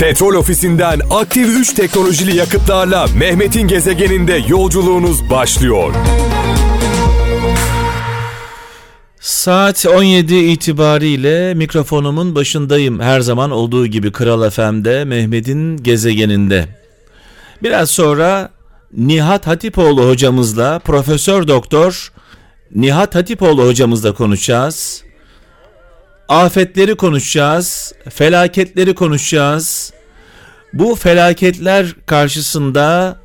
Petrol ofisinden aktif 3 teknolojili yakıtlarla Mehmet'in gezegeninde yolculuğunuz başlıyor. Saat 17 itibariyle mikrofonumun başındayım. Her zaman olduğu gibi Kral FM'de Mehmet'in gezegeninde. Biraz sonra Nihat Hatipoğlu hocamızla Profesör Doktor Nihat Hatipoğlu hocamızla konuşacağız. Afetleri konuşacağız, felaketleri konuşacağız. Bu felaketler karşısında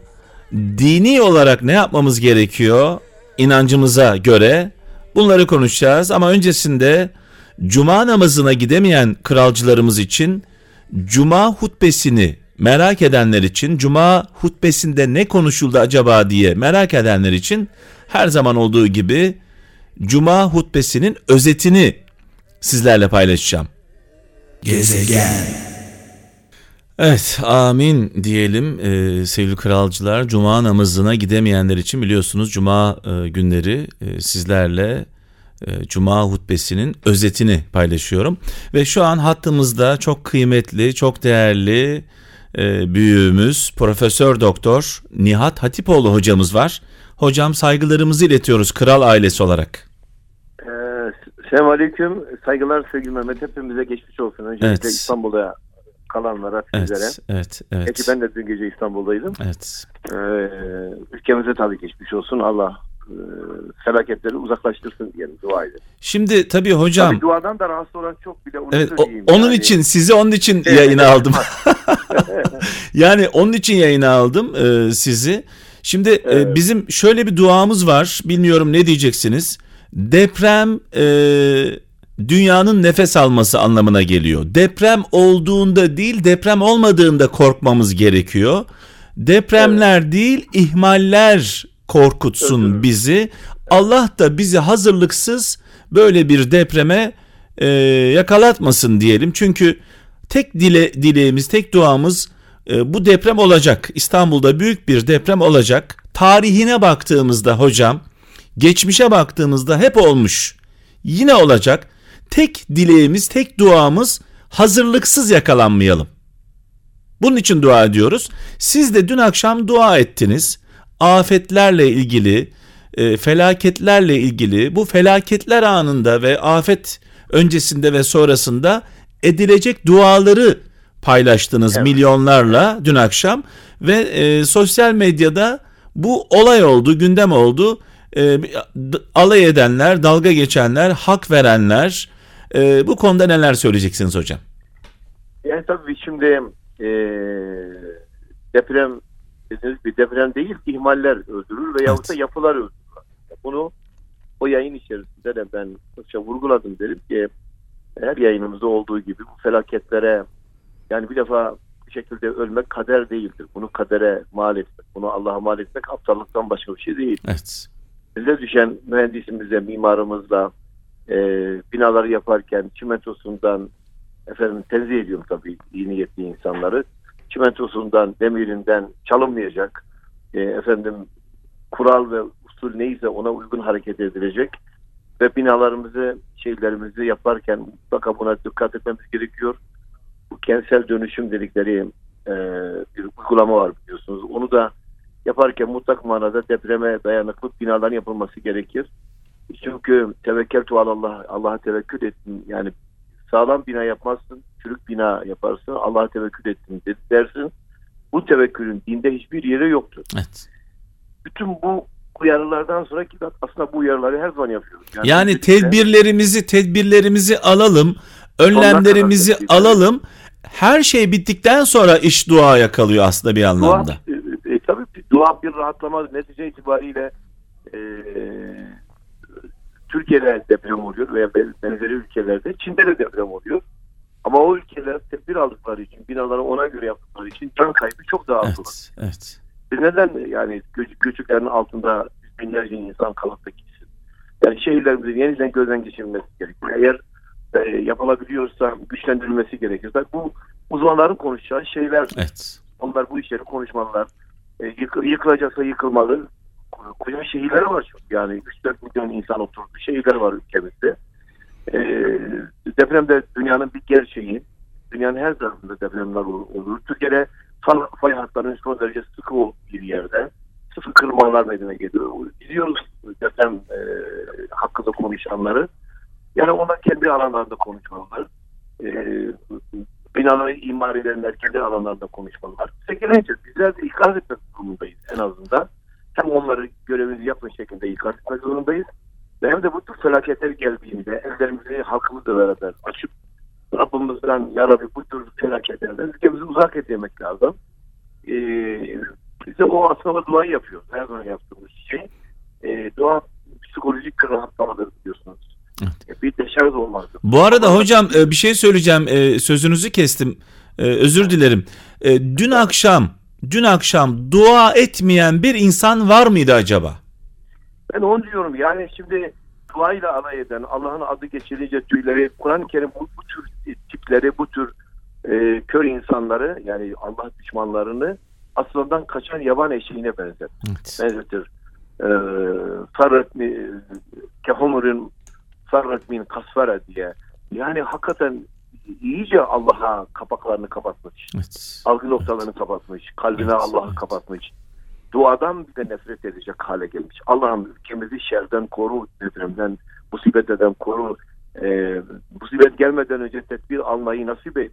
dini olarak ne yapmamız gerekiyor inancımıza göre? Bunları konuşacağız ama öncesinde cuma namazına gidemeyen kralcılarımız için cuma hutbesini merak edenler için cuma hutbesinde ne konuşuldu acaba diye merak edenler için her zaman olduğu gibi cuma hutbesinin özetini sizlerle paylaşacağım. Gezegen Evet amin diyelim ee, sevgili kralcılar. Cuma namazına gidemeyenler için biliyorsunuz cuma e, günleri e, sizlerle e, cuma hutbesinin özetini paylaşıyorum. Ve şu an hattımızda çok kıymetli, çok değerli e, büyüğümüz Profesör Doktor Nihat Hatipoğlu hocamız var. Hocam saygılarımızı iletiyoruz kral ailesi olarak. Selam Aleyküm. Saygılar sevgili Mehmet. Hepimize geçmiş olsun. Öncelikle Evet. İstanbul'a kalanlara, sizlere. Evet, evet, evet. Peki ben de dün gece İstanbul'daydım. Evet. Ee, ülkemize tabii geçmiş olsun. Allah e, felaketleri uzaklaştırsın diyelim dua edelim. Şimdi tabii hocam Tabii duadan da rahatsız olan çok bile onu Evet, o- onun Yani, için sizi onun için Evet, yayına evet. aldım. yani onun için yayına aldım e, sizi. Şimdi e, Evet. bizim şöyle bir duamız var. Bilmiyorum ne diyeceksiniz. Deprem e, dünyanın nefes alması anlamına geliyor. Deprem olduğunda değil, deprem olmadığında korkmamız gerekiyor. Depremler değil, ihmaller korkutsun Özür. bizi. Allah da bizi hazırlıksız böyle bir depreme e, yakalatmasın diyelim. Çünkü tek dile dileğimiz, tek duamız e, bu deprem olacak. İstanbul'da büyük bir deprem olacak. Tarihine baktığımızda hocam, geçmişe baktığımızda hep olmuş. Yine olacak. Tek dileğimiz, tek duamız hazırlıksız yakalanmayalım. Bunun için dua ediyoruz. Siz de dün akşam dua ettiniz. Afetlerle ilgili, e, felaketlerle ilgili bu felaketler anında ve afet öncesinde ve sonrasında edilecek duaları paylaştınız Evet. milyonlarla dün akşam ve e, sosyal medyada bu olay oldu, gündem oldu. E, alay edenler, dalga geçenler, hak verenler e, bu konuda neler söyleyeceksiniz hocam? Yani tabii şimdi e, deprem dediğiniz bir deprem değil ihmaller öldürür da Evet. yapılar öldürür. Bunu o yayın içerisinde de ben sıkça vurguladım dedim ki her yayınımızda olduğu gibi bu felaketlere yani bir defa bir şekilde ölmek kader değildir. Bunu kadere mal etmek, bunu Allah'a mal etmek aptallıktan başka bir şey değil. Evet. Bize düşen mühendisimize, mimarımızla e, binaları yaparken çimentosundan efendim tenzih ediyorum tabii iyi niyetli insanları. Çimentosundan, demirinden çalınmayacak. E, efendim kural ve usul neyse ona uygun hareket edilecek. Ve binalarımızı, şeylerimizi yaparken mutlaka buna dikkat etmemiz gerekiyor. Bu kentsel dönüşüm dedikleri e, bir uygulama var biliyorsunuz. Onu da yaparken mutlak manada depreme dayanıklı binaların yapılması gerekir. Çünkü tevekkül Allah Allah'a tevekkül ettin. Yani sağlam bina yapmazsın, çürük bina yaparsın. Allah'a tevekkül ettin de- dersin. Bu tevekkülün dinde hiçbir yeri yoktur. Evet. Bütün bu uyarılardan sonra ki aslında bu uyarıları her zaman yapıyoruz. Yani birlikte- tedbirlerimizi tedbirlerimizi alalım, önlemlerimizi alalım. Her şey bittikten sonra iş duaya kalıyor aslında bir Dua, anlamda. e, e, tabii bir rahatlama netice itibariyle e, Türkiye'de deprem oluyor veya ben- benzeri ülkelerde Çin'de de deprem oluyor. Ama o ülkeler tedbir aldıkları için, binaları ona göre yaptıkları için can kaybı çok daha az olur. Evet, evet. Biz neden yani gö- göçüklerin altında binlerce insan kalıp da gitsin? Yani şehirlerimizin yeniden gözden geçirilmesi gerekiyor. Eğer e, yapılabiliyorsa güçlendirilmesi gerekir. Tabii bu uzmanların konuşacağı şeyler. Evet. Onlar bu işleri konuşmalılar. E, yıkı- yıkılacaksa yıkılmalı. Koca şehirler var çok. Yani 3-4 milyon insan oturduğu şehirler var ülkemizde. E, deprem de dünyanın bir gerçeği. Dünyanın her tarafında depremler olur. Türkiye'de fay hatlarının son derece sıkı bir yerde sıfır kırılmalar meydana geliyor. Biliyoruz deprem e, hakkında konuşanları. Yani onlar kendi alanlarında konuşmalılar. E, binaları imar edenler kendi alanlarında konuşmalılar. Sekizinci bizler de ikaz etmek durumundayız en azından. Hem onları görevimizi yapın şekilde ikaz etmek zorundayız. Ve hem de bu tür felaketler geldiğinde evlerimizi halkımızla beraber açıp Rabbimizden ya Rabbi bu tür felaketlerden ülkemizi uzak etmek lazım. Ee, biz de o aslında duayı yapıyoruz. Her zaman yaptığımız şey. Ee, dua psikolojik rahatlamadır biliyorsunuz. Evet. Bir deşarj olmazdı. Bu arada hocam e, bir şey söyleyeceğim. E, sözünüzü kestim. E, özür dilerim. Dün akşam dün akşam dua etmeyen bir insan var mıydı acaba? Ben onu diyorum. Yani şimdi duayla alay eden, Allah'ın adı geçirince tüyleri, Kur'an-ı Kerim bu, bu tür tipleri, bu tür e, kör insanları yani Allah düşmanlarını aslından kaçan yaban eşeğine benzer. Evet. Benzetir. Ee, sarret mi kefumurun sarret min kasfara diye. Yani hakikaten iyice Allah'a kapaklarını kapatmış. Evet. Algı noktalarını evet. kapatmış. Kalbine evet. Allah'ı evet. kapatmış. Duadan bile nefret edecek hale gelmiş. Allah'ım ülkemizi şerden koru, depremden, musibetlerden koru. Ee, musibet gelmeden önce tedbir almayı nasip et.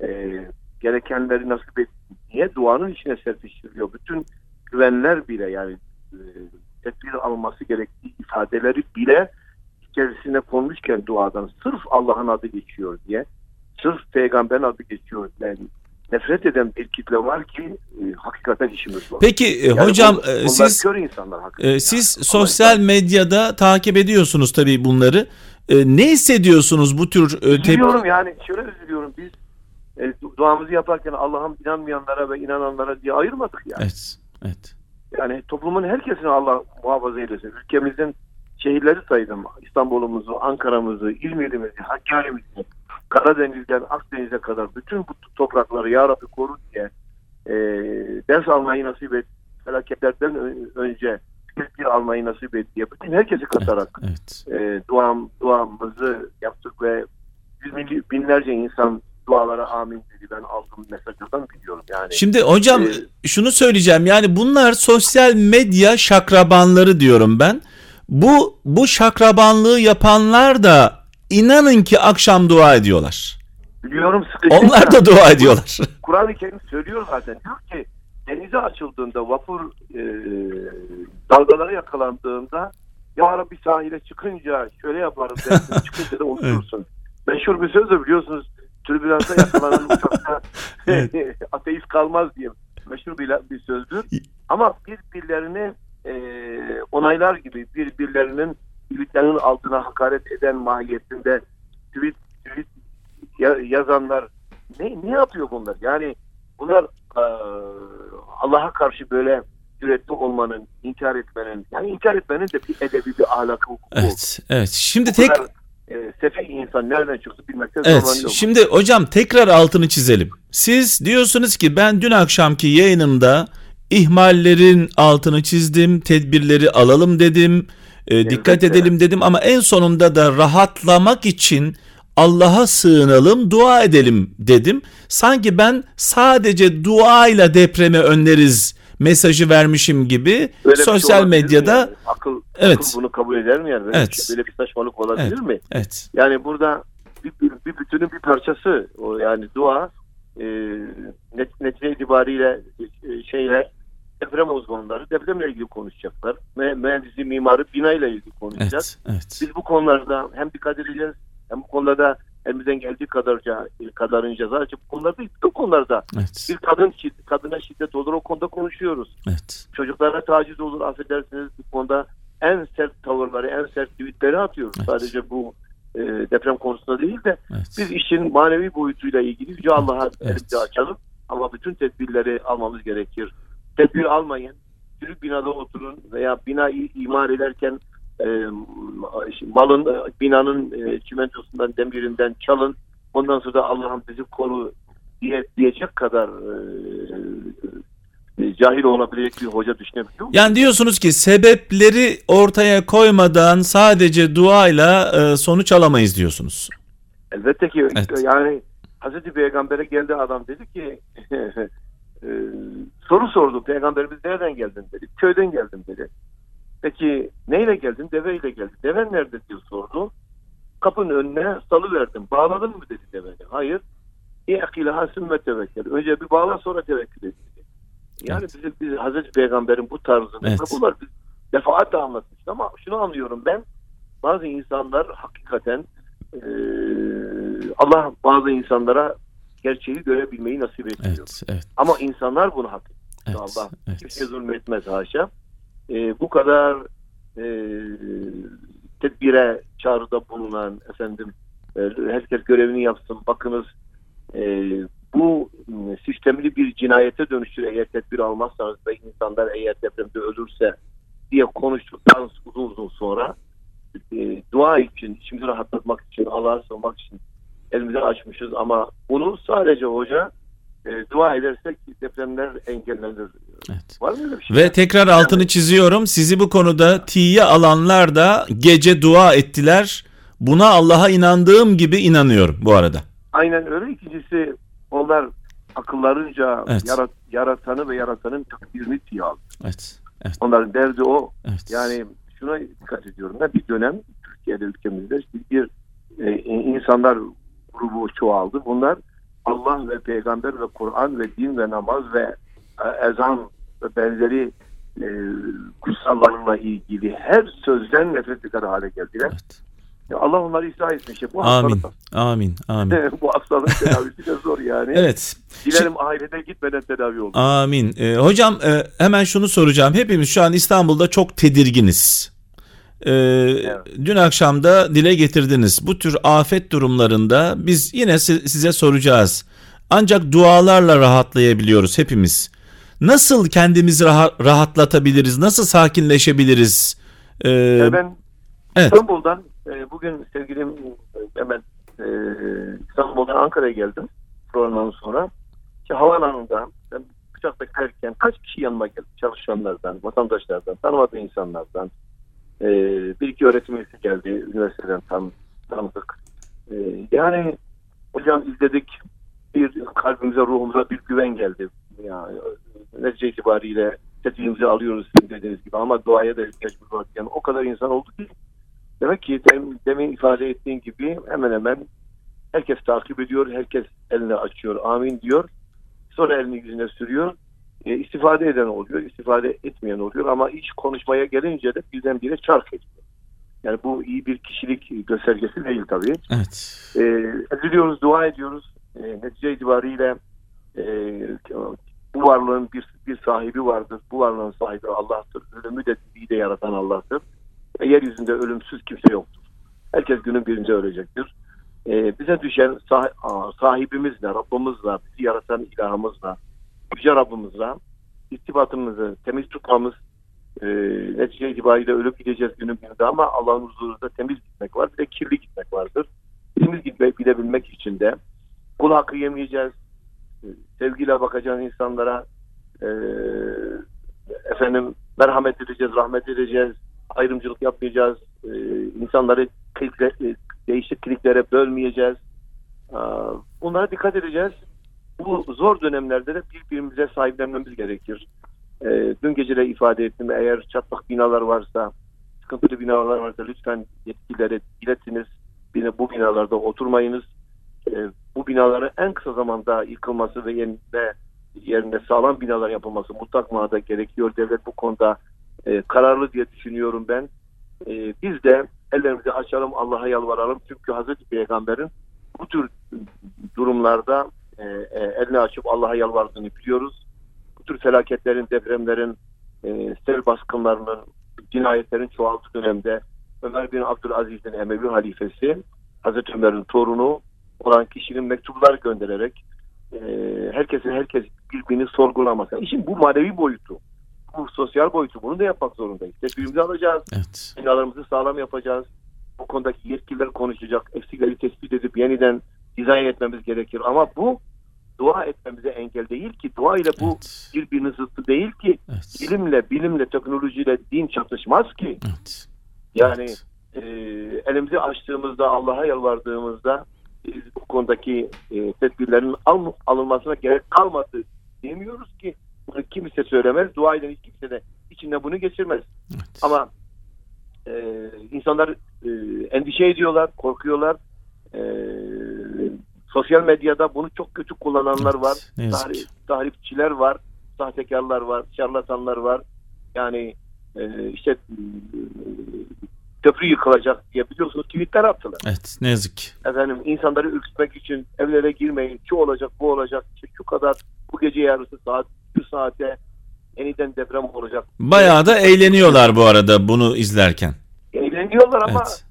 Ee, gerekenleri nasip et. Niye? Duanın içine serpiştiriliyor. Bütün güvenler bile yani e, tedbir alması gerektiği ifadeleri bile içerisine konmuşken duadan sırf Allah'ın adı geçiyor diye sırf peygamberin adı geçiyor yani nefret eden bir kitle var ki e, hakikaten işimiz var. Peki e, yani hocam e, siz kör insanlar e, siz yani. sosyal medyada takip ediyorsunuz tabii bunları. E, ne hissediyorsunuz bu tür e, Üzülüyorum yani şöyle üzülüyorum biz e, duamızı yaparken Allah'ın inanmayanlara ve inananlara diye ayırmadık yani. Evet. Evet. Yani toplumun herkesini Allah muhafaza eylesin. Ülkemizin şehirleri saydım. İstanbul'umuzu, Ankara'mızı, İzmir'imizi, Hakkari'mizi, Karadeniz'den Akdeniz'e kadar bütün bu toprakları Ya Rabbi koru diye e, ders almayı nasip et. Felaketlerden önce tedbir almayı nasip et diye bütün herkesi katarak evet, evet. E, duam, duamızı yaptık ve yüz binlerce insan dualara amin dedi. Ben aldığım mesajlardan biliyorum. Yani, Şimdi hocam e, şunu söyleyeceğim. Yani bunlar sosyal medya şakrabanları diyorum ben. Bu bu şakrabanlığı yapanlar da inanın ki akşam dua ediyorlar. Biliyorum sıkıntı. Onlar da dua ediyorlar. Kur'an-ı Kerim söylüyor zaten. Diyor ki denize açıldığında vapur e, dalgalara yakalandığında ya Rabbi sahile çıkınca şöyle yaparım dersin çıkınca da unutursun. Meşhur bir söz de biliyorsunuz türbülansa yakalanan uçakta ateist kalmaz diye meşhur bir, bir sözdür. Ama birbirlerini e, onaylar gibi birbirlerinin tweetlerinin altına hakaret eden mahiyetinde tweet, tweet yazanlar ne, ne yapıyor bunlar? Yani bunlar e, Allah'a karşı böyle cüretli olmanın, inkar etmenin, yani inkar etmenin de bir edebi bir ahlakı hukuku. Evet, evet. Şimdi tek e, sefih insan nereden çıktı bilmekte evet, zorlanıyor. Şimdi hocam tekrar altını çizelim. Siz diyorsunuz ki ben dün akşamki yayınımda ihmallerin altını çizdim, tedbirleri alalım dedim, e, dikkat edelim dedim ama en sonunda da rahatlamak için Allah'a sığınalım, dua edelim dedim. Sanki ben sadece duayla depremi önleriz mesajı vermişim gibi Öyle şey sosyal şey medyada yani? akıl, evet. akıl bunu kabul eder mi yani? Böyle, evet. bir, böyle bir saçmalık olabilir evet. mi? Evet. Yani burada bir, bir, bir bütünün bir parçası o yani dua e, net, netice itibariyle e, şeyler deprem uzmanları depremle ilgili konuşacaklar. Mühendisi, mimarı binayla ilgili konuşacak. Evet, evet. Biz bu konularda hem dikkat edeceğiz hem bu konularda elimizden geldiği kadarca kadarınca zaten bu konularda bütün konularda evet. bir kadın kadına şiddet olur o konuda konuşuyoruz. Evet. Çocuklara taciz olur affedersiniz bu konuda en sert tavırları en sert tweetleri atıyoruz. Evet. Sadece bu e, deprem konusunda değil de evet. biz işin manevi boyutuyla ilgili Yüce Allah'a evet. açalım ama bütün tedbirleri almamız gerekir. Tedbir almayın. Çürük binada oturun veya bina imar ederken e, malın binanın e, çimentosundan demirinden çalın. Ondan sonra Allah'ım bizi koru diye, diyecek kadar e, e, cahil olabilecek bir hoca düşünebiliyor musun? Yani diyorsunuz ki sebepleri ortaya koymadan sadece duayla e, sonuç alamayız diyorsunuz. Elbette ki evet. yani Hazreti Peygamber'e geldi adam dedi ki e, soru sordu. Peygamberimiz nereden geldin dedi. Köyden geldim dedi. Peki neyle geldin? Deveyle geldim. Deven nerede diye sordu. Kapının önüne salı verdim. Bağladın mı dedi deveni. Hayır. İ'kilaha sümme tevekkel. Önce bir bağla sonra tevekkül et dedi. Yani Evet. bizim biz Hazreti Peygamber'in bu tarzını Evet. bunlar biz defaatle anlatmış ama şunu anlıyorum ben bazı insanlar hakikaten e, Allah bazı insanlara gerçeği görebilmeyi nasip ediyor. Evet, evet, Ama insanlar bunu hak ediyor. evet. Allah evet. kimseye zulmetmez haşa. E, bu kadar e, tedbire çağrıda bulunan efendim e, herkes görevini yapsın. Bakınız e, bu sistemli bir cinayete dönüşür eğer tedbir almazsanız ve insanlar eğer depremde ölürse diye konuştuktan uzun uzun sonra e, dua için, içimizi rahatlatmak için, Allah'a sığınmak için elimizi açmışız ama bunu sadece hoca e, dua edersek depremler engellenir. Evet. Var mı öyle bir şey? Ve tekrar altını çiziyorum. Sizi bu konuda tiye alanlar da gece dua ettiler. Buna Allah'a inandığım gibi inanıyorum bu arada. Aynen öyle. İkincisi onlar akıllarınca Evet. yarat, yaratanı ve yaratanın takdirini tiye aldı. Evet. Evet. Onların derdi o. Evet. Yani şuna dikkat ediyorum. Ben bir dönem Türkiye'de ülkemizde bir e, insanlar grubu çoğaldı. Bunlar Allah ve peygamber ve Kur'an ve din ve namaz ve e, ezan ve benzeri e, kutsallarla ilgili her sözden nefret eder hale geldiler. Evet. Allah onları ıslah. İşte bu Amin. hastalık, Amin. Amin. bu hastalık tedavisi de zor yani. Evet. Dilerim ahirete gitmeden tedavi olur. Amin. Ee, hocam e, hemen şunu soracağım. Hepimiz şu an İstanbul'da çok tedirginiz. Ee, Dün akşam da dile getirdiniz. Bu tür afet durumlarında biz yine si- size soracağız. Ancak dualarla rahatlayabiliyoruz hepimiz. Nasıl kendimizi raha- rahatlatabiliriz? Nasıl sakinleşebiliriz? Ee, Yani ben evet. İstanbul'dan e, bugün sevgilim hemen e, İstanbul'dan Ankara'ya geldim programdan sonra. İşte havaalanında ben uçak beklerken kaç kişi yanıma geldi? Çalışanlardan, vatandaşlardan, tanımadığım insanlardan. E, bir iki öğretim üyesi geldi. Üniversiteden tam, tanıdık. E, yani hocam izledik. Bir kalbimize, ruhumuza bir güven geldi. Yani, netice itibariyle tedbirimizi alıyoruz sizin dediğiniz gibi ama duaya da ihtiyaç var. Yani o kadar insan oldu ki demek ki demin, demin ifade ettiğin gibi hemen hemen herkes takip ediyor, herkes elini açıyor, amin diyor. Sonra elini yüzüne sürüyor. E, istifade eden oluyor, istifade etmeyen oluyor ama iş konuşmaya gelince de birdenbire çark ediyor. Yani bu iyi bir kişilik göstergesi değil tabii. Evet. E, dua ediyoruz. E, netice itibariyle e, bu varlığın bir, bir sahibi vardır. Bu varlığın sahibi Allah'tır. Ölümü de diriyi de yaratan Allah'tır. Ve yeryüzünde ölümsüz kimse yoktur. Herkes günün birinde ölecektir. E, bize düşen sah- sahibimizle, Rabbimizle, bizi yaratan ilahımızla, Yüce Rabbimizle irtibatımızı temiz tutmamız, e, netice itibariyle ölüp gideceğiz günün birinde ama Allah'ın huzurunda temiz gitmek var. Bir de kirli gitmek vardır. Temiz gitmek bilebilmek için de kul hakkı yemeyeceğiz. e, Sevgiyle bakacağız insanlara. e, efendim merhamet edeceğiz, rahmet edeceğiz. Ayrımcılık yapmayacağız. E, insanları e, değişik kliklere bölmeyeceğiz. Bunlara dikkat edeceğiz. Bu zor dönemlerde de birbirimize sahiplenmemiz gerekir. E, dün gece de ifade ettim. Eğer çatlak binalar varsa, sıkıntılı binalar varsa lütfen yetkililere iletiniz. Yine bu binalarda oturmayınız. E, bu binaların en kısa zamanda yıkılması ve yerine, yerine sağlam binalar yapılması mutlak manada gerekiyor. Devlet bu konuda e, kararlı diye düşünüyorum ben. E, biz de ellerimizi açalım, Allah'a yalvaralım. Çünkü Hazreti Peygamber'in bu tür durumlarda e, e, elini açıp Allah'a yalvardığını biliyoruz. Bu tür felaketlerin, depremlerin, e, sel baskınlarının, cinayetlerin çoğaldığı dönemde Ömer bin Abdülaziz'in Emevi halifesi, Hazreti Ömer'in torunu olan kişinin mektuplar göndererek e, herkesin herkes birbirini sorgulaması. İşin bu manevi boyutu, bu sosyal boyutu bunu da yapmak zorundayız. Tedbirimizi alacağız, Evet. binalarımızı sağlam yapacağız. Bu konudaki yetkililer konuşacak, eksikleri tespit edip yeniden dizayn etmemiz gerekir. Ama bu dua etmemize engel değil ki. Dua ile bu Evet. birbirinin zıttı değil ki. Evet. Bilimle, bilimle, teknolojiyle din çatışmaz ki. Evet. Yani Evet. e, elimizi açtığımızda, Allah'a yalvardığımızda biz bu konudaki e, tedbirlerin al, alınmasına gerek kalmadı demiyoruz ki bunu kimse söylemez. Dua eden hiç kimse de içinde bunu geçirmez. Evet. Ama e, insanlar e, endişe ediyorlar, korkuyorlar. E, sosyal medyada bunu çok kötü kullananlar Evet, var. ne yazık Tahri- ki. tahripçiler var, sahtekarlar var, şarlatanlar var. Yani e, işte e, köprü yıkılacak diye biliyorsunuz tweetler attılar. Evet ne yazık ki. Efendim insanları ürkütmek için evlere girmeyin, şu olacak, bu olacak, işte şu kadar bu gece yarısı saat, şu saate yeniden deprem olacak. Bayağı da eğleniyorlar bu arada bunu izlerken. Eğleniyorlar ama Evet.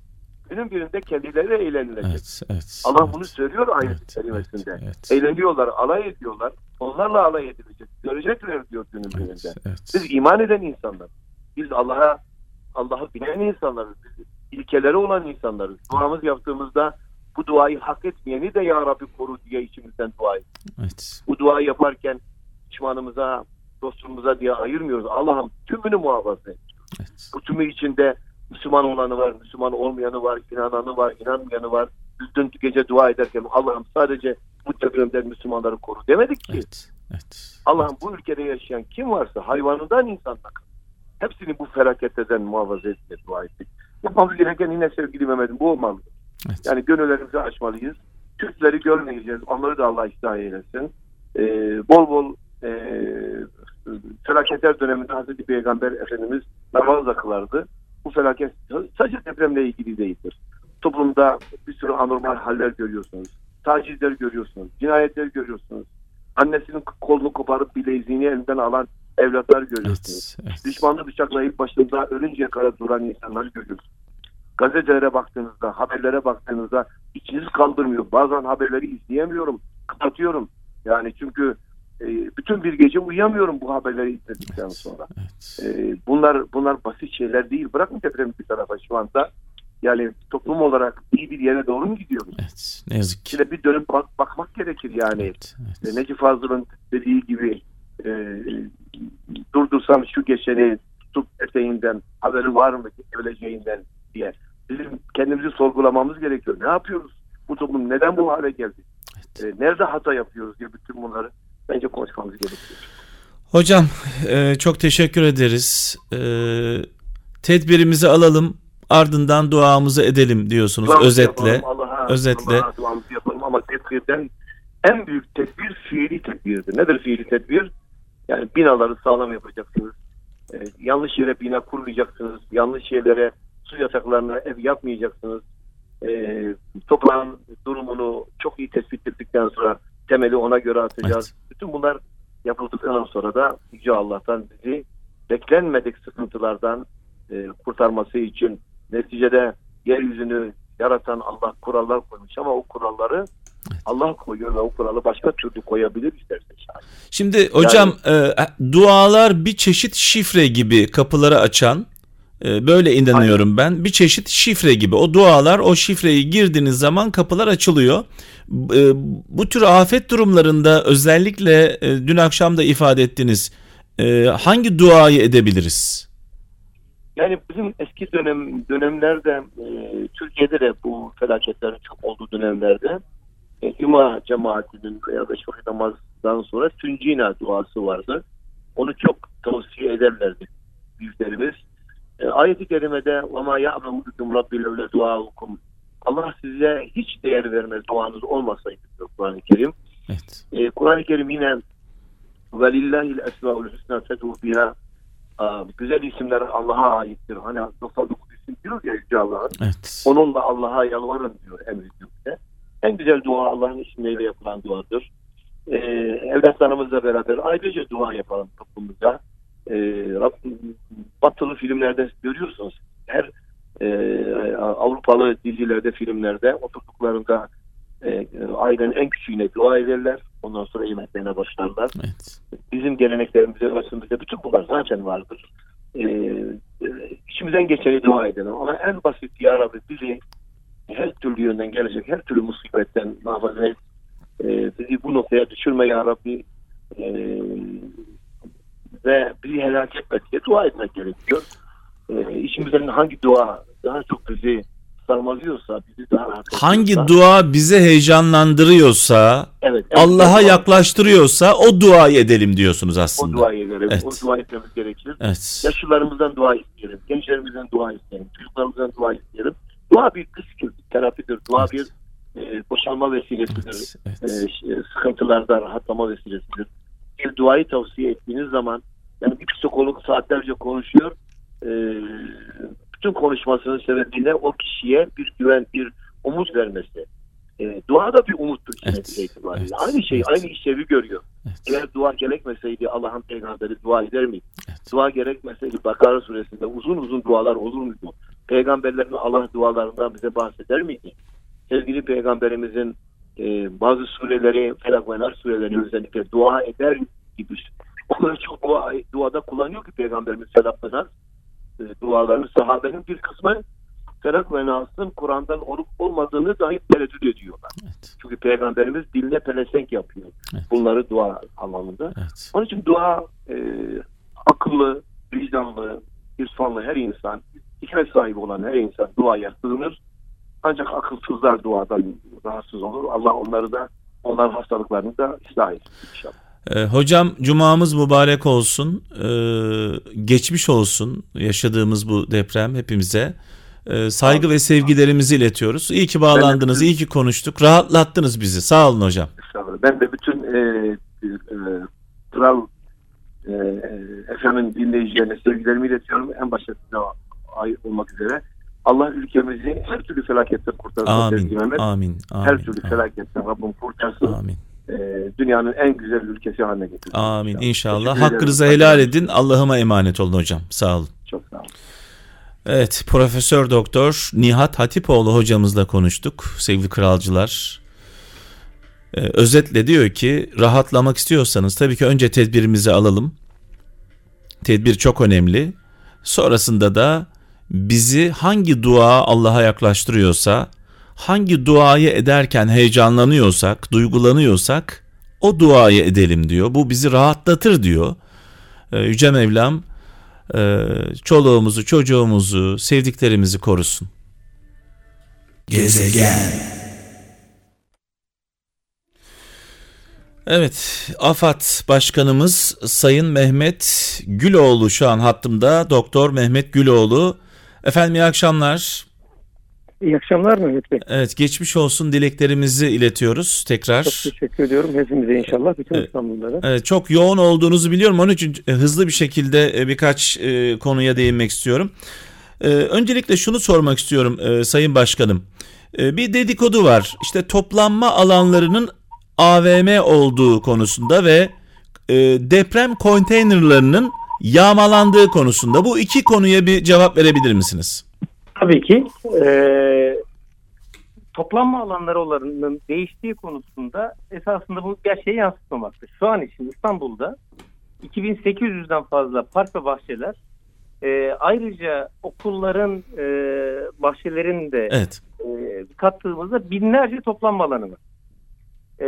Günün birinde kendileri eğlenilecek. Evet, evet. Allah evet. bunu söylüyor ayet Evet, kelimesinde. evet, evet. Eğleniyorlar, alay ediyorlar. Onlarla alay edilecek. Görecekler diyor günün birinde. Evet, evet. Biz iman eden insanlar. Biz Allah'a Allah'ı bilen insanlarız. Biz ilkeleri olan insanlarız. Duamız yaptığımızda bu duayı hak etmeyeni de Ya Rabbi koru diye içimizden dua ediyoruz. evet. Bu duayı yaparken düşmanımıza, dostumuza diye ayırmıyoruz. Allah'ım tümünü muhafaza et. evet. Bu tümü içinde Müslüman olanı var, Müslüman olmayanı var, inananı var, inanmayanı var. Biz dün gece dua ederken Allah'ım sadece bu depremden Müslümanları koru demedik ki. Evet. Evet. Allah'ım bu ülkede yaşayan kim varsa hayvanından insanına hepsini bu felaketlerden muhafaza et diye dua ettik. Yapmamız gereken yine sevgili Mehmet'im bu olmalı. Evet. Yani gönüllerimizi açmalıyız. Türkleri görmeyeceğiz. Onları da Allah ıslah eylesin. Ee, bol bol e, felaketler döneminde Hazreti Peygamber Efendimiz namaz da kılardı. Bu felaket sadece depremle ilgili değildir. Toplumda bir sürü anormal haller görüyorsunuz. Tacizler görüyorsunuz. Cinayetler görüyorsunuz. Annesinin kolunu koparıp bileziğini elinden alan evlatlar görüyorsunuz. Evet. evet. Düşmanı bıçaklayıp başında ölünceye kadar duran insanları görüyorsunuz. Gazetelere baktığınızda, haberlere baktığınızda içiniz kaldırmıyor. Bazen haberleri izleyemiyorum, kapatıyorum. Yani çünkü e, bütün bir gece uyuyamıyorum bu haberleri izledikten sonra. Evet. E, bunlar bunlar basit şeyler değil. Bırakın depremi bir tarafa şu anda. Yani toplum olarak iyi bir yere doğru mu gidiyoruz? Evet. Ne yazık ki. Şöyle bir dönüp bak, bakmak gerekir yani. Evet. evet. E, Necip Fazıl'ın dediği gibi e, durdursam şu geçeni tutup eteğinden haberi var mı öleceğinden diye. Bizim kendimizi sorgulamamız gerekiyor. Ne yapıyoruz? Bu toplum neden bu hale geldi? E, nerede hata yapıyoruz diye bütün bunları bence konuşmamız gerekiyor. Hocam e, çok teşekkür ederiz. E, tedbirimizi alalım ardından duamızı edelim diyorsunuz Duamızı özetle. yapalım, Allah'a, özetle. Allah'a duamızı yapalım ama tedbirden en büyük tedbir fiili tedbirdir. Nedir fiili tedbir? Yani binaları sağlam yapacaksınız. Ee, yanlış yere bina kurmayacaksınız. Yanlış yerlere su yataklarına ev yapmayacaksınız. Ee, toprağın durumunu çok iyi tespit ettikten sonra temeli ona göre atacağız. Bütün bunlar yapıldıktan sonra da Yüce Allah'tan bizi beklenmedik sıkıntılardan e, kurtarması için neticede yeryüzünü yaratan Allah kurallar koymuş ama o kuralları Allah koyuyor ve o kuralı başka türlü koyabilir isterse şayet. Şimdi hocam e, dualar bir çeşit şifre gibi kapıları açan böyle inanıyorum ben. Bir çeşit şifre gibi. O dualar o şifreyi girdiğiniz zaman kapılar açılıyor. E, bu tür afet durumlarında özellikle e, dün akşam da ifade ettiniz. E, hangi duayı edebiliriz? Yani bizim eski dönem dönemlerde Türkiye'de de bu felaketlerin çok olduğu dönemlerde Cuma cemaatinin veya beş vakit namazdan sonra Tüncina duası vardı. Onu çok tavsiye ederlerdi büyüklerimiz. E, ayet-i kerimede وَمَا يَعْلَمُ بِكُمْ رَبِّ لَوْلَ دُعَاءُكُمْ Allah size hiç değer vermez duanız olmasaydı diyor Kur'an-ı Kerim. Evet. E, Kur'an-ı Kerim yine وَلِلَّهِ الْاَسْمَاءُ الْحُسْنَى فَدُوا بِهَا Aa, Güzel isimler Allah'a aittir. Hani 99 isim diyor ya Yüce Allah'ın. Evet. Onunla Allah'a yalvarın diyor emrediyor bize. En güzel dua Allah'ın isimleriyle yapılan duadır. Ee, evlatlarımızla beraber ayrıca dua yapalım toplumumuza. Rabbim, batılı filmlerde görüyorsunuz. Her e, Avrupalı dizilerde, filmlerde oturduklarında e, ailenin en küçüğüne dua ederler. Ondan sonra yemeklerine başlarlar Evet. bizim geleneklerimizde, örfümüzde bütün bunlar zaten vardır. E, içimizden geçeni dua edelim. Ama en basit Ya Rabbi bizi her türlü yönden gelecek, her türlü musibetten muhafaza et. Ee, bizi bu noktaya düşürme Ya Rabbi. Ee, ve bizi helak etme diye dua etmek gerekiyor. Ee, içimizden hangi dua daha çok bizi sarmalıyorsa, bizi daha rahat Hangi ediyorsa- dua bize heyecanlandırıyorsa, evet, evet, Allah'a o yaklaştırıyorsa o duayı edelim diyorsunuz o aslında. duayı edelim. Evet. O dua etmemiz gerekir. Evet. Yaşlılarımızdan dua isteyelim. Gençlerimizden dua isteyelim. Çocuklarımızdan dua isteyelim. Dua bir kısır, terapidir. Dua Evet. bir e, boşalma vesilesidir. Evet. E, evet. ş- sıkıntılarda rahatlama vesilesidir. Bir duayı tavsiye ettiğiniz zaman yani bir psikolog saatlerce konuşuyor. E, bütün konuşmasının sebebiyle o kişiye bir güven, bir umut vermesi. E, dua da bir umuttur Evet, itibariyle. evet, aynı şey, evet. aynı işlevi görüyor. Evet. Eğer dua gerekmeseydi Allah'ın peygamberi dua eder miydi? Evet. Dua gerekmeseydi Bakara suresinde uzun uzun dualar olur muydu? Peygamberlerin Allah dualarından bize bahseder miydi? Sevgili peygamberimizin e, bazı sureleri, Felak ve Nas sureleri özellikle dua eder gibi. O kadar çok dua, duada kullanıyor ki peygamberimiz Nas e, dualarını sahabenin bir kısmı Felak ve Nas'ın Kur'an'dan olup olmadığını dahi tereddüt ediyorlar. Evet. Çünkü peygamberimiz diline pelesenk yapıyor. Evet. Bunları dua anlamında. Evet. Onun için dua e, akıllı, vicdanlı, irfanlı her insan, hikmet sahibi olan her insan duaya sığınır. Ancak akılsızlar duadan rahatsız olur. Allah onları da onların hastalıklarını da ıslah etsin inşallah. Ee, hocam cumamız mübarek olsun. Ee, geçmiş olsun yaşadığımız bu deprem hepimize. Ee, saygı ve sevgilerimizi iletiyoruz. İyi ki bağlandınız, iyi ki konuştuk. Rahatlattınız bizi. Sağ olun hocam. Ben de bütün e, e, Kral e, Efem'in dinleyicilerine sevgilerimi iletiyorum. En başta size ait olmak üzere. Allah ülkemizi her türlü felaketten kurtarsın. Amin. Amin. Amin. her türlü Amin. felaketten Rabbim kurtarsın. Amin. Ee, dünyanın en güzel ülkesi haline getirsin. Amin. İnşallah. Ederim. Hakkınızı helal edin. Allah'ıma emanet olun hocam. Sağ olun. Çok sağ olun. Evet, Profesör Doktor Nihat Hatipoğlu hocamızla konuştuk sevgili kralcılar. Ee, özetle diyor ki rahatlamak istiyorsanız tabii ki önce tedbirimizi alalım. Tedbir çok önemli. Sonrasında da bizi hangi dua Allah'a yaklaştırıyorsa, hangi duayı ederken heyecanlanıyorsak, duygulanıyorsak o duayı edelim diyor. Bu bizi rahatlatır diyor. Ee, Yüce Mevlam e, çoluğumuzu, çocuğumuzu, sevdiklerimizi korusun. Gezegen. Evet, AFAD Başkanımız Sayın Mehmet Güloğlu şu an hattımda. Doktor Mehmet Güloğlu. Efendim iyi akşamlar. İyi akşamlar Mehmet Bey. Evet, geçmiş olsun dileklerimizi iletiyoruz tekrar. Çok teşekkür ediyorum hepimize inşallah bütün Evet. İstanbullulara. Evet, çok yoğun olduğunuzu biliyorum. Onun için e, hızlı bir şekilde e, birkaç e, konuya değinmek istiyorum. Öncelikle şunu sormak istiyorum Sayın Başkanım. Bir dedikodu var. İşte toplanma alanlarının AVM olduğu konusunda ve deprem konteynerlarının yağmalandığı konusunda. Bu iki konuya bir cevap verebilir misiniz? Tabii ki eee toplanma alanları olanının değiştiği konusunda esasında bu gerçeği yansıtmamaktadır. Şu an için İstanbul'da 2800'den fazla park ve bahçeler eee, ayrıca okulların eee bahçelerin de Evet. e, kattığımızda binlerce toplanma alanı var. E,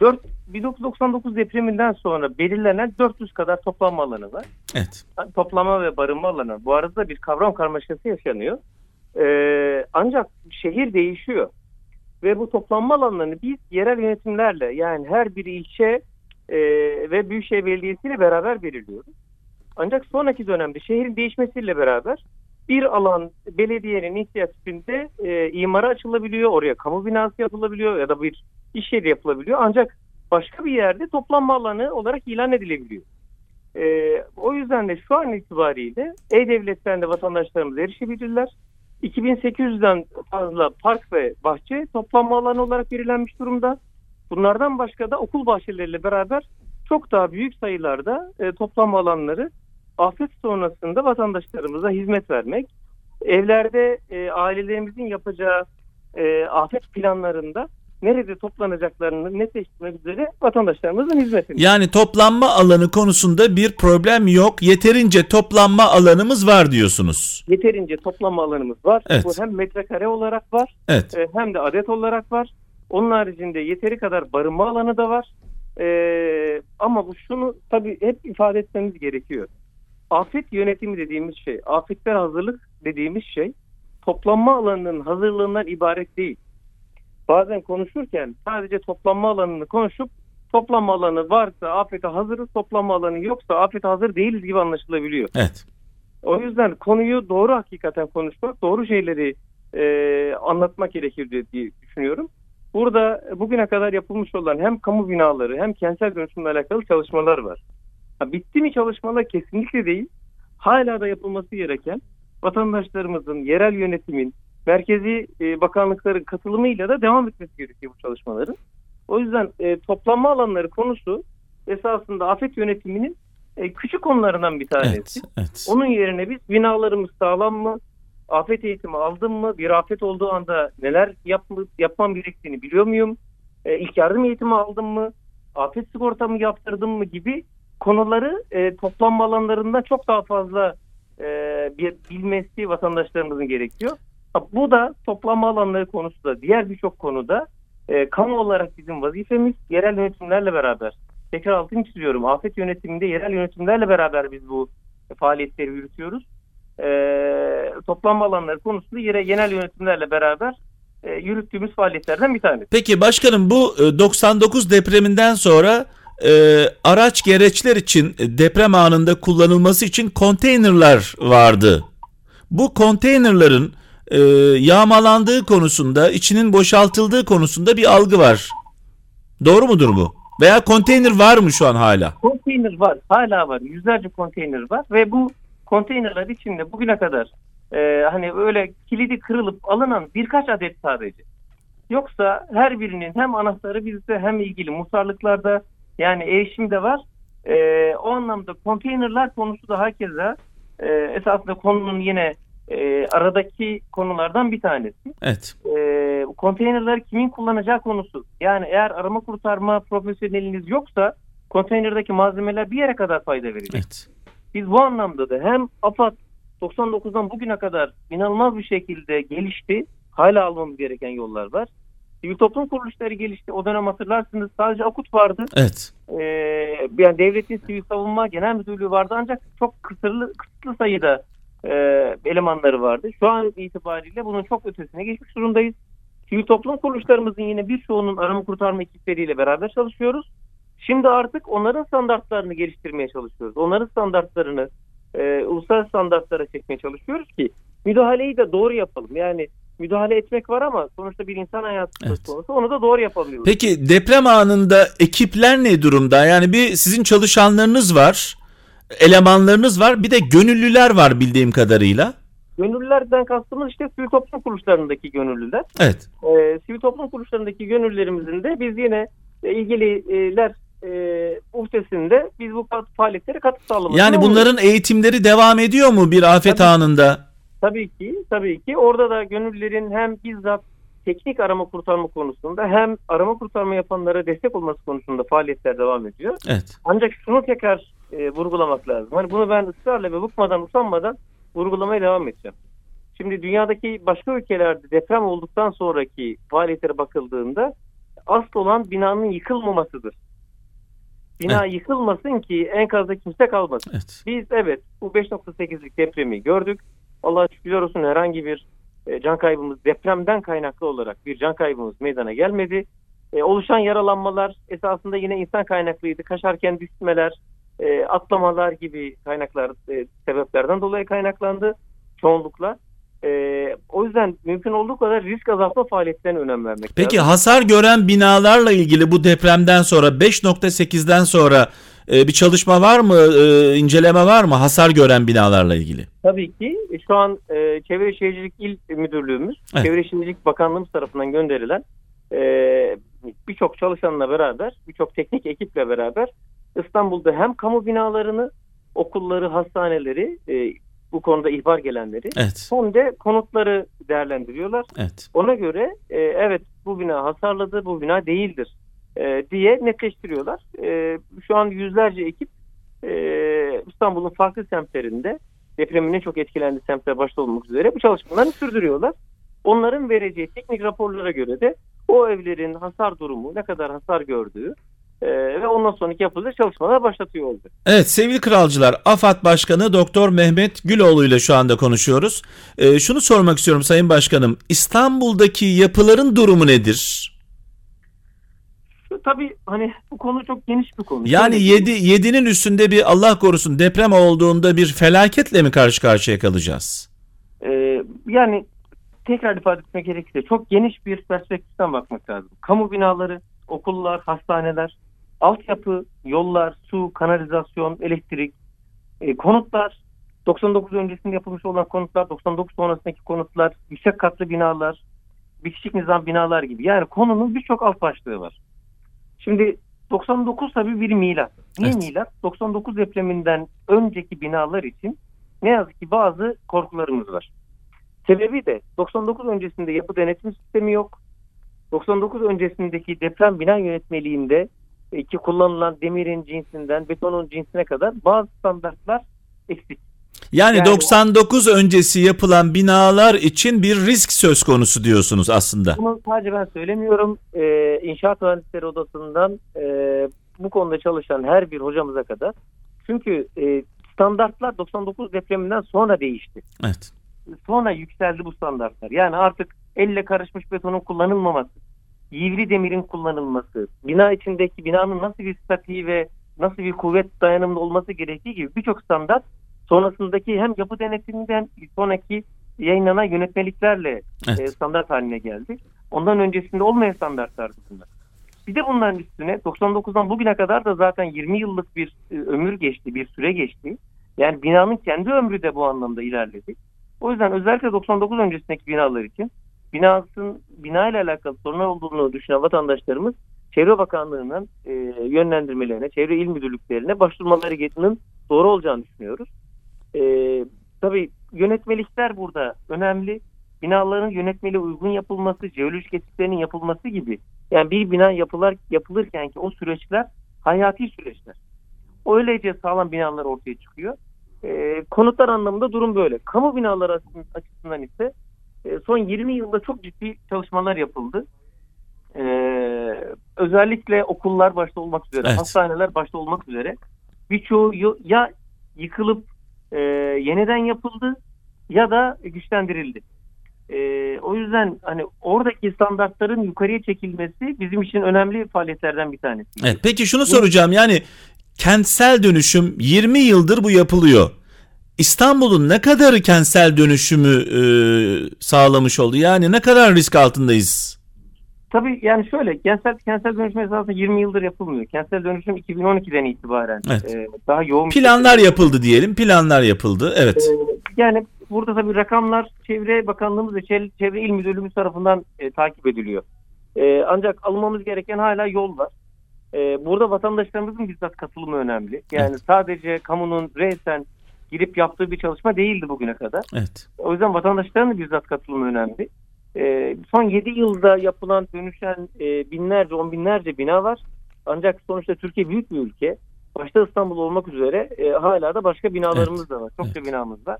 4, 1999 depreminden sonra belirlenen 400 kadar toplanma alanı var. Evet. Toplama ve barınma alanı. Bu arada bir kavram karmaşası yaşanıyor. E, ancak şehir değişiyor. Ve bu toplanma alanlarını biz yerel yönetimlerle yani her bir ilçe e, ve Büyükşehir Belediyesi ile beraber belirliyoruz. Ancak sonraki dönemde şehrin değişmesiyle beraber bir alan belediyenin inisiyatifinde e, imara açılabiliyor, oraya kamu binası yapılabiliyor ya da bir iş yeri yapılabiliyor. Ancak başka bir yerde toplanma alanı olarak ilan edilebiliyor. E, o yüzden de şu an itibariyle E-Devlet'ten de vatandaşlarımız erişebilirler. 2800'den fazla park ve bahçe toplanma alanı olarak belirlenmiş durumda. Bunlardan başka da okul bahçeleriyle beraber çok daha büyük sayılarda e, toplanma alanları afet sonrasında vatandaşlarımıza hizmet vermek, evlerde e, ailelerimizin yapacağı e, afet planlarında nerede toplanacaklarını netleştirmek üzere vatandaşlarımızın hizmetini. Yani toplanma alanı konusunda bir problem yok. Yeterince toplanma alanımız var diyorsunuz. Yeterince toplanma alanımız var. Evet. Bu hem metrekare olarak var Evet. e, hem de adet olarak var. Onun haricinde yeteri kadar barınma alanı da var. E, ama bu şunu tabii hep ifade etmemiz gerekiyor. Afet yönetimi dediğimiz şey, afetler hazırlık dediğimiz şey toplanma alanının hazırlığından ibaret değil. Bazen konuşurken sadece toplanma alanını konuşup toplanma alanı varsa afete hazırız, toplanma alanı yoksa afete hazır değiliz gibi anlaşılabiliyor. Evet. O yüzden konuyu doğru hakikaten konuşmak, doğru şeyleri e, anlatmak gerekir diye düşünüyorum. Burada bugüne kadar yapılmış olan hem kamu binaları hem kentsel dönüşümle alakalı çalışmalar var. Ha, bitti mi çalışmalar? Kesinlikle değil. Hala da yapılması gereken vatandaşlarımızın, yerel yönetimin, merkezi e, bakanlıkların katılımıyla da devam etmesi gerekiyor bu çalışmaların. O yüzden e, toplanma alanları konusu esasında afet yönetiminin e, küçük konularından bir tanesi. Evet, evet. Onun yerine biz binalarımız sağlam mı? Afet eğitimi aldım mı? Bir afet olduğu anda neler yap, yapmam gerektiğini biliyor muyum? E, ilk yardım eğitimi aldım mı? Afet sigortamı yaptırdım mı gibi konuları e, toplanma alanlarından çok daha fazla e, bir bilmesi vatandaşlarımızın gerekiyor. Bu da toplanma alanları konusu da diğer birçok konuda e, kamu olarak bizim vazifemiz yerel yönetimlerle beraber tekrar altını çiziyorum. Afet yönetiminde yerel yönetimlerle beraber biz bu faaliyetleri yürütüyoruz. E, toplanma alanları konusunda yere genel yönetimlerle beraber e, yürüttüğümüz faaliyetlerden bir tanesi. Peki başkanım bu e, 99 depreminden sonra e, araç gereçler için e, deprem anında kullanılması için konteynerlar vardı. Bu konteynerların e, yağmalandığı konusunda, içinin boşaltıldığı konusunda bir algı var. Doğru mudur bu? Veya konteyner var mı şu an hala? Konteyner var, hala var. Yüzlerce konteyner var ve bu konteynerler içinde bugüne kadar e, hani öyle kilidi kırılıp alınan birkaç adet sadece. Yoksa her birinin hem anahtarı bizde hem ilgili muhtarlıklarda yani erişimde var. E, o anlamda konteynerler konusu da herkese e, esasında konunun yine e, aradaki konulardan bir tanesi. Evet. E, konteynerler kimin kullanacağı konusu. Yani eğer arama kurtarma profesyoneliniz yoksa konteynerdeki malzemeler bir yere kadar fayda verecek. Evet. Biz bu anlamda da hem AFAD 99'dan bugüne kadar inanılmaz bir şekilde gelişti. Hala almamız gereken yollar var. Sivil toplum kuruluşları gelişti. O dönem hatırlarsınız sadece AKUT vardı. Evet. Ee, yani devletin sivil savunma genel müdürlüğü vardı ancak çok kısırlı, kısıtlı sayıda e, elemanları vardı. Şu an itibariyle bunun çok ötesine geçmiş durumdayız. Sivil toplum kuruluşlarımızın yine birçoğunun arama kurtarma ekipleriyle beraber çalışıyoruz. Şimdi artık onların standartlarını geliştirmeye çalışıyoruz. Onların standartlarını e, uluslararası standartlara çekmeye çalışıyoruz ki müdahaleyi de doğru yapalım. Yani müdahale etmek var ama sonuçta bir insan hayatı Evet. konusu. Onu da doğru yapamıyoruz. Peki deprem anında ekipler ne durumda? Yani bir sizin çalışanlarınız var, elemanlarınız var, bir de gönüllüler var bildiğim kadarıyla. Gönüllülerden kastımız işte sivil toplum kuruluşlarındaki gönüllüler. Evet. e, sivil toplum kuruluşlarındaki gönüllerimizin de biz yine e, ilgililer e, biz bu faaliyetlere katkı sağlamak. Yani bunların eğitimleri devam ediyor mu bir afet Tabii. anında? Tabii ki, tabii ki. Orada da gönüllülerin hem bizzat teknik arama kurtarma konusunda hem arama kurtarma yapanlara destek olması konusunda faaliyetler devam ediyor. Evet. Ancak şunu tekrar e, vurgulamak lazım. Hani bunu ben ısrarla ve bıkmadan usanmadan vurgulamaya devam edeceğim. Şimdi dünyadaki başka ülkelerde deprem olduktan sonraki faaliyetlere bakıldığında asıl olan binanın yıkılmamasıdır. Bina yıkılmasın ki enkazda kimse kalmasın. Evet. Biz evet bu 5.8'lik depremi gördük. Allah şükürler olsun herhangi bir e, can kaybımız depremden kaynaklı olarak bir can kaybımız meydana gelmedi. E, oluşan yaralanmalar esasında yine insan kaynaklıydı. Kaşarken düşmeler, e, atlamalar gibi kaynaklar e, sebeplerden dolayı kaynaklandı çoğunlukla. E, o yüzden mümkün olduğu kadar risk azaltma faaliyetlerine önem vermek Peki lazım. hasar gören binalarla ilgili bu depremden sonra 5.8'den sonra e, bir çalışma var mı? E, inceleme var mı hasar gören binalarla ilgili? Tabii ki e, şu an e, Çevre Şehircilik İl Müdürlüğümüz, Evet. Çevre Şehircilik Bakanlığımız tarafından gönderilen e, birçok çalışanla beraber, birçok teknik ekiple beraber İstanbul'da hem kamu binalarını, okulları, hastaneleri, e, bu konuda ihbar gelenleri Evet. hem de konutları değerlendiriyorlar. Evet. Ona göre e, evet bu bina hasarlıdır, bu bina değildir e, diye netleştiriyorlar. E, şu an yüzlerce ekip e, İstanbul'un farklı semtlerinde depremin en çok etkilendiği semtler başta olmak üzere bu çalışmalarını sürdürüyorlar. Onların vereceği teknik raporlara göre de o evlerin hasar durumu, ne kadar hasar gördüğü E, ve ondan sonraki yapılacak çalışmalar başlatıyor oldu. Evet sevgili kralcılar AFAD Başkanı Doktor Mehmet Güloğlu ile şu anda konuşuyoruz. Ee, şunu sormak istiyorum Sayın Başkanım. İstanbul'daki yapıların durumu nedir? Tabii hani bu konu çok geniş bir konu. Yani Şöyle- 7 7'nin üstünde bir Allah korusun deprem olduğunda bir felaketle mi karşı karşıya kalacağız? Ee, yani tekrar ifade etmek gerekirse çok geniş bir perspektiften bakmak lazım. Kamu binaları, okullar, hastaneler, altyapı, yollar, su, kanalizasyon, elektrik, e, konutlar, 99 öncesinde yapılmış olan konutlar, 99 sonrasındaki konutlar, yüksek katlı binalar, bitişik nizam binalar gibi. Yani konunun birçok alt başlığı var. Şimdi 99 tabii bir milat. Niye Evet. milat? 99 depreminden önceki binalar için ne yazık ki bazı korkularımız var. Sebebi de 99 öncesinde yapı denetim sistemi yok. 99 öncesindeki deprem bina yönetmeliğinde e, ki kullanılan demirin cinsinden betonun cinsine kadar bazı standartlar eksik. Yani, Yani- 99 öncesi yapılan binalar için bir risk söz konusu diyorsunuz aslında. Bunu sadece ben söylemiyorum. Ee, İnşaat Mühendisleri Odası'ndan e, bu konuda çalışan her bir hocamıza kadar. Çünkü e, standartlar 99 depreminden sonra değişti. Evet. Sonra yükseldi bu standartlar. Yani artık elle karışmış betonun kullanılmaması, yivri demirin kullanılması, bina içindeki binanın nasıl bir statiği ve nasıl bir kuvvet dayanımlı olması gerektiği gibi birçok standart sonrasındaki hem yapı denetiminden sonraki yayınlanan yönetmeliklerle e, Evet. standart haline geldi. Ondan öncesinde olmayan standartlardı bunlar. Bir de bunların üstüne 99'dan bugüne kadar da zaten 20 yıllık bir e, ömür geçti, bir süre geçti. Yani binanın kendi ömrü de bu anlamda ilerledi. O yüzden özellikle 99 öncesindeki binalar için binasının bina ile alakalı sorunlar olduğunu düşünen vatandaşlarımız Çevre Bakanlığı'nın e, yönlendirmelerine, çevre il müdürlüklerine başvurmaları gerektiğinin doğru olacağını düşünüyoruz. E, tabii yönetmelikler burada önemli. Binaların yönetmeliğe uygun yapılması, jeolojik etütlerinin yapılması gibi. Yani bir bina yapılar yapılırken ki o süreçler hayati süreçler. Öylece sağlam binalar ortaya çıkıyor. E, konutlar anlamında durum böyle. Kamu binaları açısından ise e, son 20 yılda çok ciddi çalışmalar yapıldı. E, özellikle okullar başta olmak üzere, Evet. hastaneler başta olmak üzere birçoğu ya yıkılıp e, yeniden yapıldı ya da güçlendirildi. E, o yüzden hani oradaki standartların yukarıya çekilmesi bizim için önemli faaliyetlerden bir tanesi. Evet. Peki şunu soracağım. Yani kentsel dönüşüm 20 yıldır bu yapılıyor. İstanbul'un ne kadarı kentsel dönüşümü e, sağlamış oldu? Yani ne kadar risk altındayız? Tabii yani şöyle kentsel, kentsel dönüşüm esasında 20 yıldır yapılmıyor. Kentsel dönüşüm 2012'den itibaren Evet. e, daha yoğun Planlar şekilde- yapıldı diyelim. Planlar yapıldı. Evet. Ee, Yani burada tabii rakamlar Çevre Bakanlığımız ve Çevre, Çevre İl Müdürlüğümüz tarafından e, takip ediliyor. E, ancak alınmamız gereken hala yol var. E, burada vatandaşlarımızın bizzat katılımı önemli. Yani Evet. sadece kamunun reysen girip yaptığı bir çalışma değildi bugüne kadar. Evet. O yüzden vatandaşların da bizzat katılımı önemli. E, son 7 yılda yapılan dönüşen e, binlerce, on binlerce bina var. Ancak sonuçta Türkiye büyük bir ülke. Başta İstanbul olmak üzere e, hala da başka binalarımız da var. Çokça Evet. binamız var.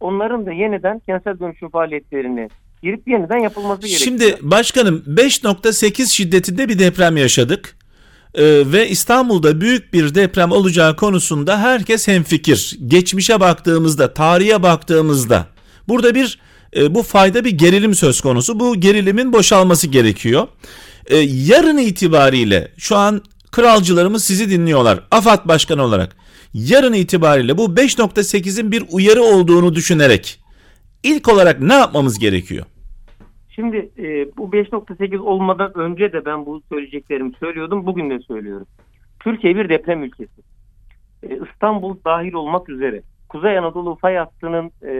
Onların da yeniden kentsel dönüşüm faaliyetlerini girip yeniden yapılması gerekiyor. Şimdi başkanım 5.8 şiddetinde bir deprem yaşadık. Ee, ve İstanbul'da büyük bir deprem olacağı konusunda herkes hemfikir. Geçmişe baktığımızda, tarihe baktığımızda burada bir e, bu fayda bir gerilim söz konusu. Bu gerilimin boşalması gerekiyor. Ee, yarın itibariyle şu an kralcılarımız sizi dinliyorlar. AFAD Başkanı olarak yarın itibariyle bu 5.8'in bir uyarı olduğunu düşünerek ilk olarak ne yapmamız gerekiyor? Şimdi e, bu 5.8 olmadan önce de ben bu söyleyeceklerimi söylüyordum. Bugün de söylüyorum. Türkiye bir deprem ülkesi. E, İstanbul dahil olmak üzere Kuzey Anadolu fay hattının e,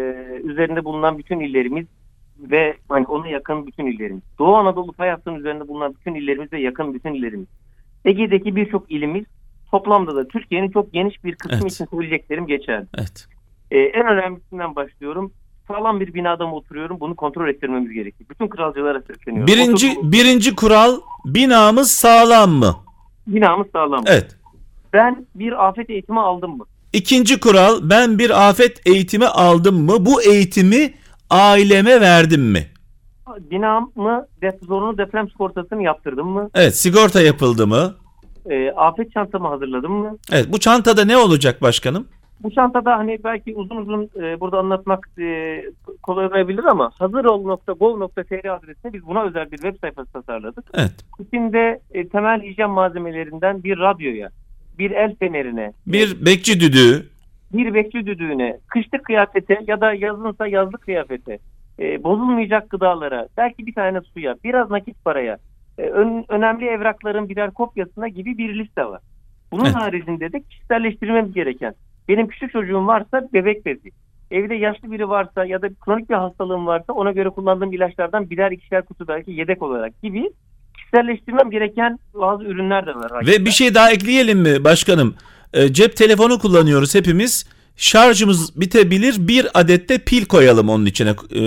üzerinde bulunan bütün illerimiz ve hani ona yakın bütün illerimiz. Doğu Anadolu fay hattının üzerinde bulunan bütün illerimiz ve yakın bütün illerimiz. Ege'deki birçok ilimiz toplamda da Türkiye'nin çok geniş bir kısmı Evet. için söyleyeceklerim geçerli. Evet. Ee, en önemlisinden başlıyorum. Sağlam bir binada mı oturuyorum? Bunu kontrol ettirmemiz gerekiyor. Bütün kralcılara sesleniyorum. Birinci Oturduğum birinci kural binamız sağlam mı? binamız sağlam. Evet. Ben bir afet eğitimi aldım mı? İkinci kural ben bir afet eğitimi aldım mı? Bu eğitimi aileme verdim mi? Binamı dep zorunlu deprem sigortasını yaptırdım mı? Evet sigorta yapıldı mı? e, afet çantamı hazırladım mı? Evet bu çantada ne olacak başkanım? Bu çantada hani belki uzun uzun e, burada anlatmak e, kolay olabilir ama hazırol.gov.tr adresine biz buna özel bir web sayfası tasarladık. Evet. İçinde e, temel hijyen malzemelerinden bir radyoya, bir el fenerine, Bir bekçi düdüğü. bir bekçi düdüğüne, kışlık kıyafete ya da yazınsa yazlık kıyafete, e, bozulmayacak gıdalara, belki bir tane suya, biraz nakit paraya, e, ön- önemli evrakların birer kopyasına gibi bir liste var. Bunun Evet. haricinde de kişiselleştirmemiz gereken, benim küçük çocuğum varsa bebek bezi, evde yaşlı biri varsa ya da kronik bir hastalığım varsa ona göre kullandığım ilaçlardan birer ikişer kutu belki yedek olarak gibi kişiselleştirmem gereken bazı ürünler de var. Ve bir şey daha ekleyelim mi başkanım? E, cep telefonu kullanıyoruz hepimiz. Şarjımız bitebilir. Bir adette pil koyalım onun içine. E,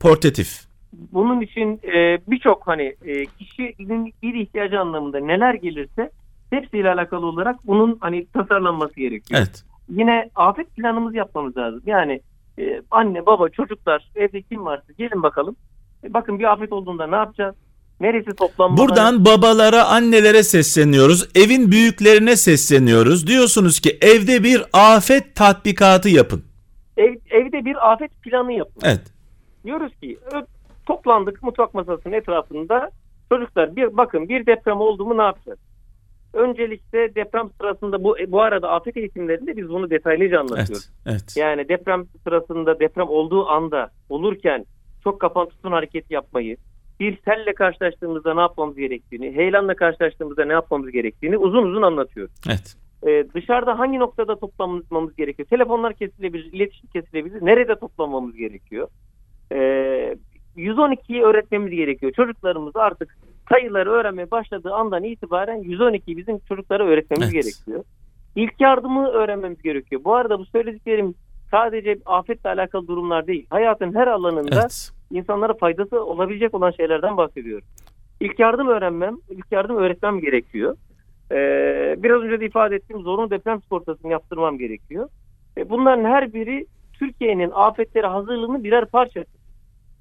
portatif. bunun için e, birçok hani e, kişinin bir ihtiyacı anlamında neler gelirse hepsiyle alakalı olarak bunun hani tasarlanması gerekiyor. Evet. Yine afet planımızı yapmamız lazım. Yani e, anne, baba, çocuklar, evde kim varsa gelin bakalım. E, bakın bir afet olduğunda ne yapacağız? Neresi toplanmalı? Buradan babalara, annelere sesleniyoruz. Evin büyüklerine sesleniyoruz. Diyorsunuz ki evde bir afet tatbikatı yapın. Ev, evde bir afet planı yapın. Evet. Diyoruz ki toplandık mutfak masasının etrafında çocuklar bir bakın bir deprem oldu mu ne yapacağız? Öncelikle deprem sırasında bu bu arada afet eğitimlerinde biz bunu detaylıca anlatıyoruz. Evet. Evet. Yani deprem sırasında deprem olduğu anda olurken çok kapan tutun hareket yapmayı, bir selle karşılaştığımızda ne yapmamız gerektiğini, heyelanla karşılaştığımızda ne yapmamız gerektiğini uzun uzun anlatıyoruz. Evet. Ee, dışarıda hangi noktada toplanmamız gerekiyor? Telefonlar kesilebilir, iletişim kesilebilir. Nerede toplanmamız gerekiyor? Ee, 112'yi öğretmemiz gerekiyor. Çocuklarımız artık sayıları öğrenmeye başladığı andan itibaren 112'yi bizim çocuklara öğretmemiz Evet. gerekiyor. İlk yardımı öğrenmemiz gerekiyor. Bu arada bu söylediklerim sadece afetle alakalı durumlar değil. Hayatın her alanında Evet. insanlara faydası olabilecek olan şeylerden bahsediyorum. İlk yardım öğrenmem, ilk yardım öğretmem gerekiyor. Ee, biraz önce de ifade ettiğim zorunlu deprem sigortasını yaptırmam gerekiyor. E, bunların her biri Türkiye'nin afetlere hazırlığının birer parçası.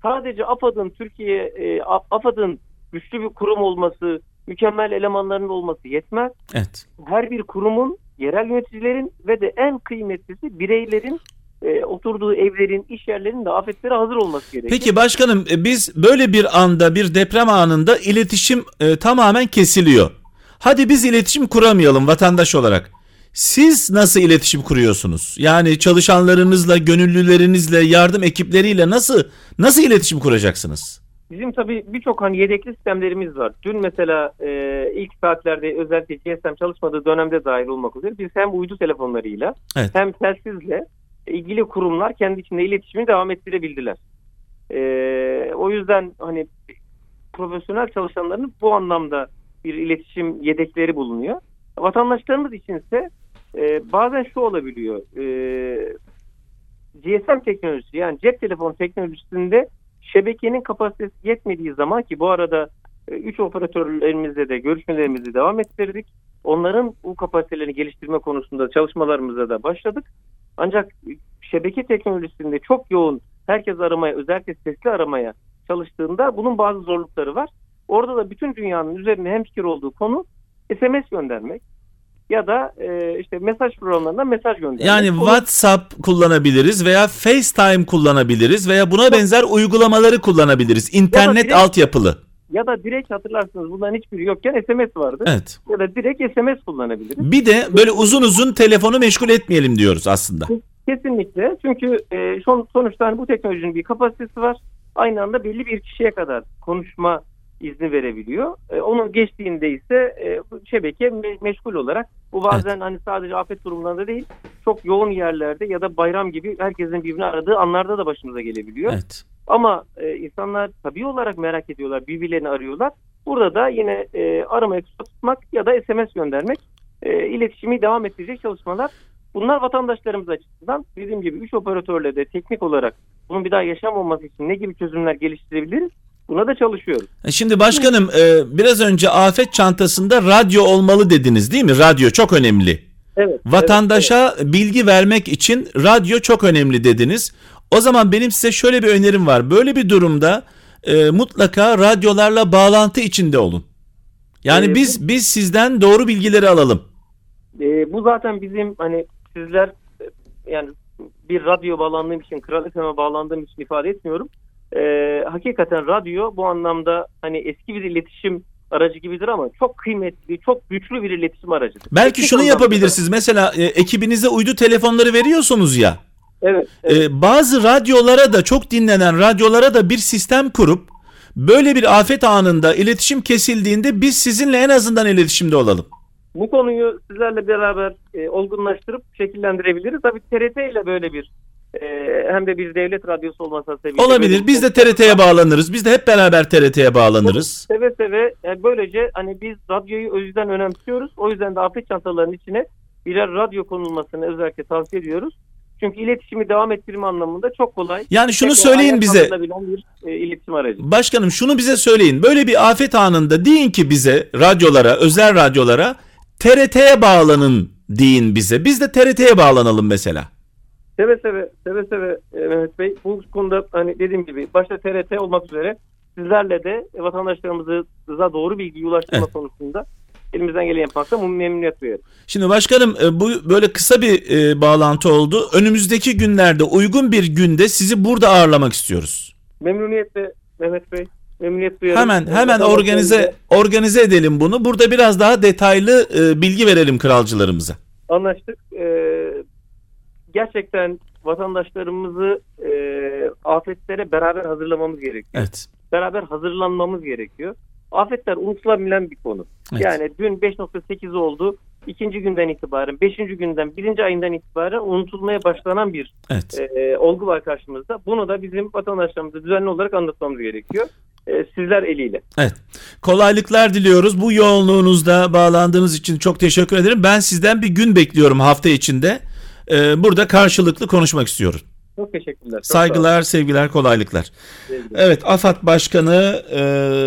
Sadece AFAD'ın Türkiye, e, AFAD'ın güçlü bir kurum olması, mükemmel elemanların olması yetmez. Evet. Her bir kurumun, yerel yöneticilerin ve de en kıymetlisi bireylerin e, oturduğu evlerin, iş yerlerinin de afetlere hazır olması gerekiyor. Peki başkanım e, biz böyle bir anda bir deprem anında iletişim e, tamamen kesiliyor. Hadi biz iletişim kuramayalım vatandaş olarak. Siz nasıl iletişim kuruyorsunuz? Yani çalışanlarınızla, gönüllülerinizle, yardım ekipleriyle nasıl nasıl iletişim kuracaksınız? Bizim tabii birçok hani yedekli sistemlerimiz var. Dün mesela e, ilk saatlerde özellikle GSM çalışmadığı dönemde dahil olmak üzere biz hem uydu telefonlarıyla Evet. hem telsizle ilgili kurumlar kendi içinde iletişimi devam ettirebildiler. E, o yüzden hani profesyonel çalışanların bu anlamda bir iletişim yedekleri bulunuyor. Vatandaşlarımız içinse e, bazen şu olabiliyor. E, GSM teknolojisi yani cep telefonu teknolojisinde şebekenin kapasitesi yetmediği zaman ki bu arada 3 operatörlerimizle de görüşmelerimizi devam ettirdik. Onların bu kapasitelerini geliştirme konusunda çalışmalarımıza da başladık. Ancak şebeke teknolojisinde çok yoğun herkes aramaya özellikle sesli aramaya çalıştığında bunun bazı zorlukları var. Orada da bütün dünyanın üzerine hemfikir olduğu konu SMS göndermek ya da e, işte mesaj programlarından mesaj göndermek. Yani WhatsApp kullanabiliriz veya FaceTime kullanabiliriz veya buna benzer uygulamaları kullanabiliriz. İnternet direkt- altyapılı. ya da direkt hatırlarsınız bunların hiçbiri yokken SMS vardı. Evet. Ya da direkt SMS kullanabiliriz. Bir de böyle uzun uzun telefonu meşgul etmeyelim diyoruz aslında. Kesinlikle. Çünkü e, son, sonuçta hani bu teknolojinin bir kapasitesi var. Aynı anda belli bir kişiye kadar konuşma izni verebiliyor. E, onun geçtiğinde ise e, şebeke me- meşgul olarak bu bazen hani sadece afet durumlarında değil çok yoğun yerlerde ya da bayram gibi herkesin birbirini aradığı anlarda da başımıza gelebiliyor. Evet. Ama e, insanlar tabii olarak merak ediyorlar, birbirlerini arıyorlar. Burada da yine e, aramayı kısa tutmak ya da SMS göndermek e, iletişimi devam ettirecek çalışmalar. Bunlar vatandaşlarımız açısından dediğim gibi 3 operatörle de teknik olarak bunun bir daha yaşamaması için ne gibi çözümler geliştirebiliriz? Buna da çalışıyoruz. E, Şimdi başkanım e, biraz önce afet çantasında radyo olmalı dediniz değil mi? Radyo çok önemli. Evet. Vatandaşa bilgi vermek için radyo çok önemli dediniz. O zaman benim size şöyle bir önerim var. Böyle bir durumda e, mutlaka radyolarla bağlantı içinde olun. Yani Ee, biz biz sizden doğru bilgileri alalım. E, bu zaten bizim hani sizler e, yani bir radyo bağlandığım için, Kral FM'e bağlandığım için ifade etmiyorum. E, hakikaten radyo bu anlamda hani eski bir iletişim aracı gibidir ama çok kıymetli, çok güçlü bir iletişim aracıdır. Belki Teknik şunu anlamda da- yapabilirsiniz. Mesela e, ekibinize uydu telefonları veriyorsunuz ya. Evet. evet. E, bazı radyolara da çok dinlenen radyolara da bir sistem kurup böyle bir afet anında iletişim kesildiğinde biz sizinle en azından iletişimde olalım. Bu konuyu sizlerle beraber e, olgunlaştırıp şekillendirebiliriz. Tabii TRT ile böyle bir hem de bir devlet radyosu olması sebebiyle. Olabilir. Biz de TRT'ye bağlanırız. Biz de hep beraber TRT'ye bağlanırız. Seve seve yani böylece hani biz radyoyu o yüzden önemsiyoruz. O yüzden de afet çantalarının içine birer radyo konulmasını özellikle tavsiye ediyoruz. Çünkü iletişimi devam ettirme anlamında çok kolay. Yani şunu Tekrar söyleyin bize. bir e, iletişim aracı. Başkanım şunu bize söyleyin. Böyle bir afet anında deyin ki bize radyolara, özel radyolara TRT'ye bağlanın deyin bize. Biz de TRT'ye bağlanalım mesela. Seve seve, seve seve e, Mehmet Bey. Bu konuda hani dediğim gibi başta TRT olmak üzere sizlerle de vatandaşlarımıza doğru bilgiyi ulaştırma Evet. konusunda elimizden geleni yapmakta memnuniyet duyuyoruz. Şimdi başkanım e, bu böyle kısa bir e, bağlantı oldu. Önümüzdeki günlerde uygun bir günde sizi burada ağırlamak istiyoruz. Memnuniyetle Mehmet Bey. Memnuniyet duyuyorum. Hemen E, hemen organize organize edelim bunu. Burada biraz daha detaylı e, bilgi verelim kralcılarımıza. Anlaştık. Ee, gerçekten vatandaşlarımızı e, afetlere beraber hazırlamamız gerekiyor. Evet. Beraber hazırlanmamız gerekiyor. Afetler unutulabilen bir konu. evet. Yani dün 5.8 oldu. İkinci günden itibaren, beşinci günden, birinci ayından itibaren unutulmaya başlanan bir evet. e, olgu var karşımızda. Bunu da bizim vatandaşlarımıza düzenli olarak anlatmamız gerekiyor. E, sizler eliyle. Kolaylıklar diliyoruz. Bu yoğunluğunuzda bağlandığınız için çok teşekkür ederim. Ben sizden bir gün bekliyorum hafta içinde. E, burada karşılıklı konuşmak istiyorum. Çok teşekkürler. Çok. Saygılar, sevgiler, kolaylıklar. Sevgiler. Evet, AFAD Başkanı e,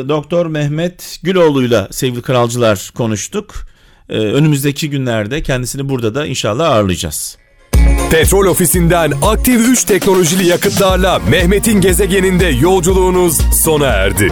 Doktor Mehmet Güloğlu'yla sevgili kralcılar konuştuk. E, önümüzdeki günlerde kendisini burada da inşallah ağırlayacağız. Petrol ofisinden aktif 3 teknolojili yakıtlarla Mehmet'in gezegeninde yolculuğunuz sona erdi.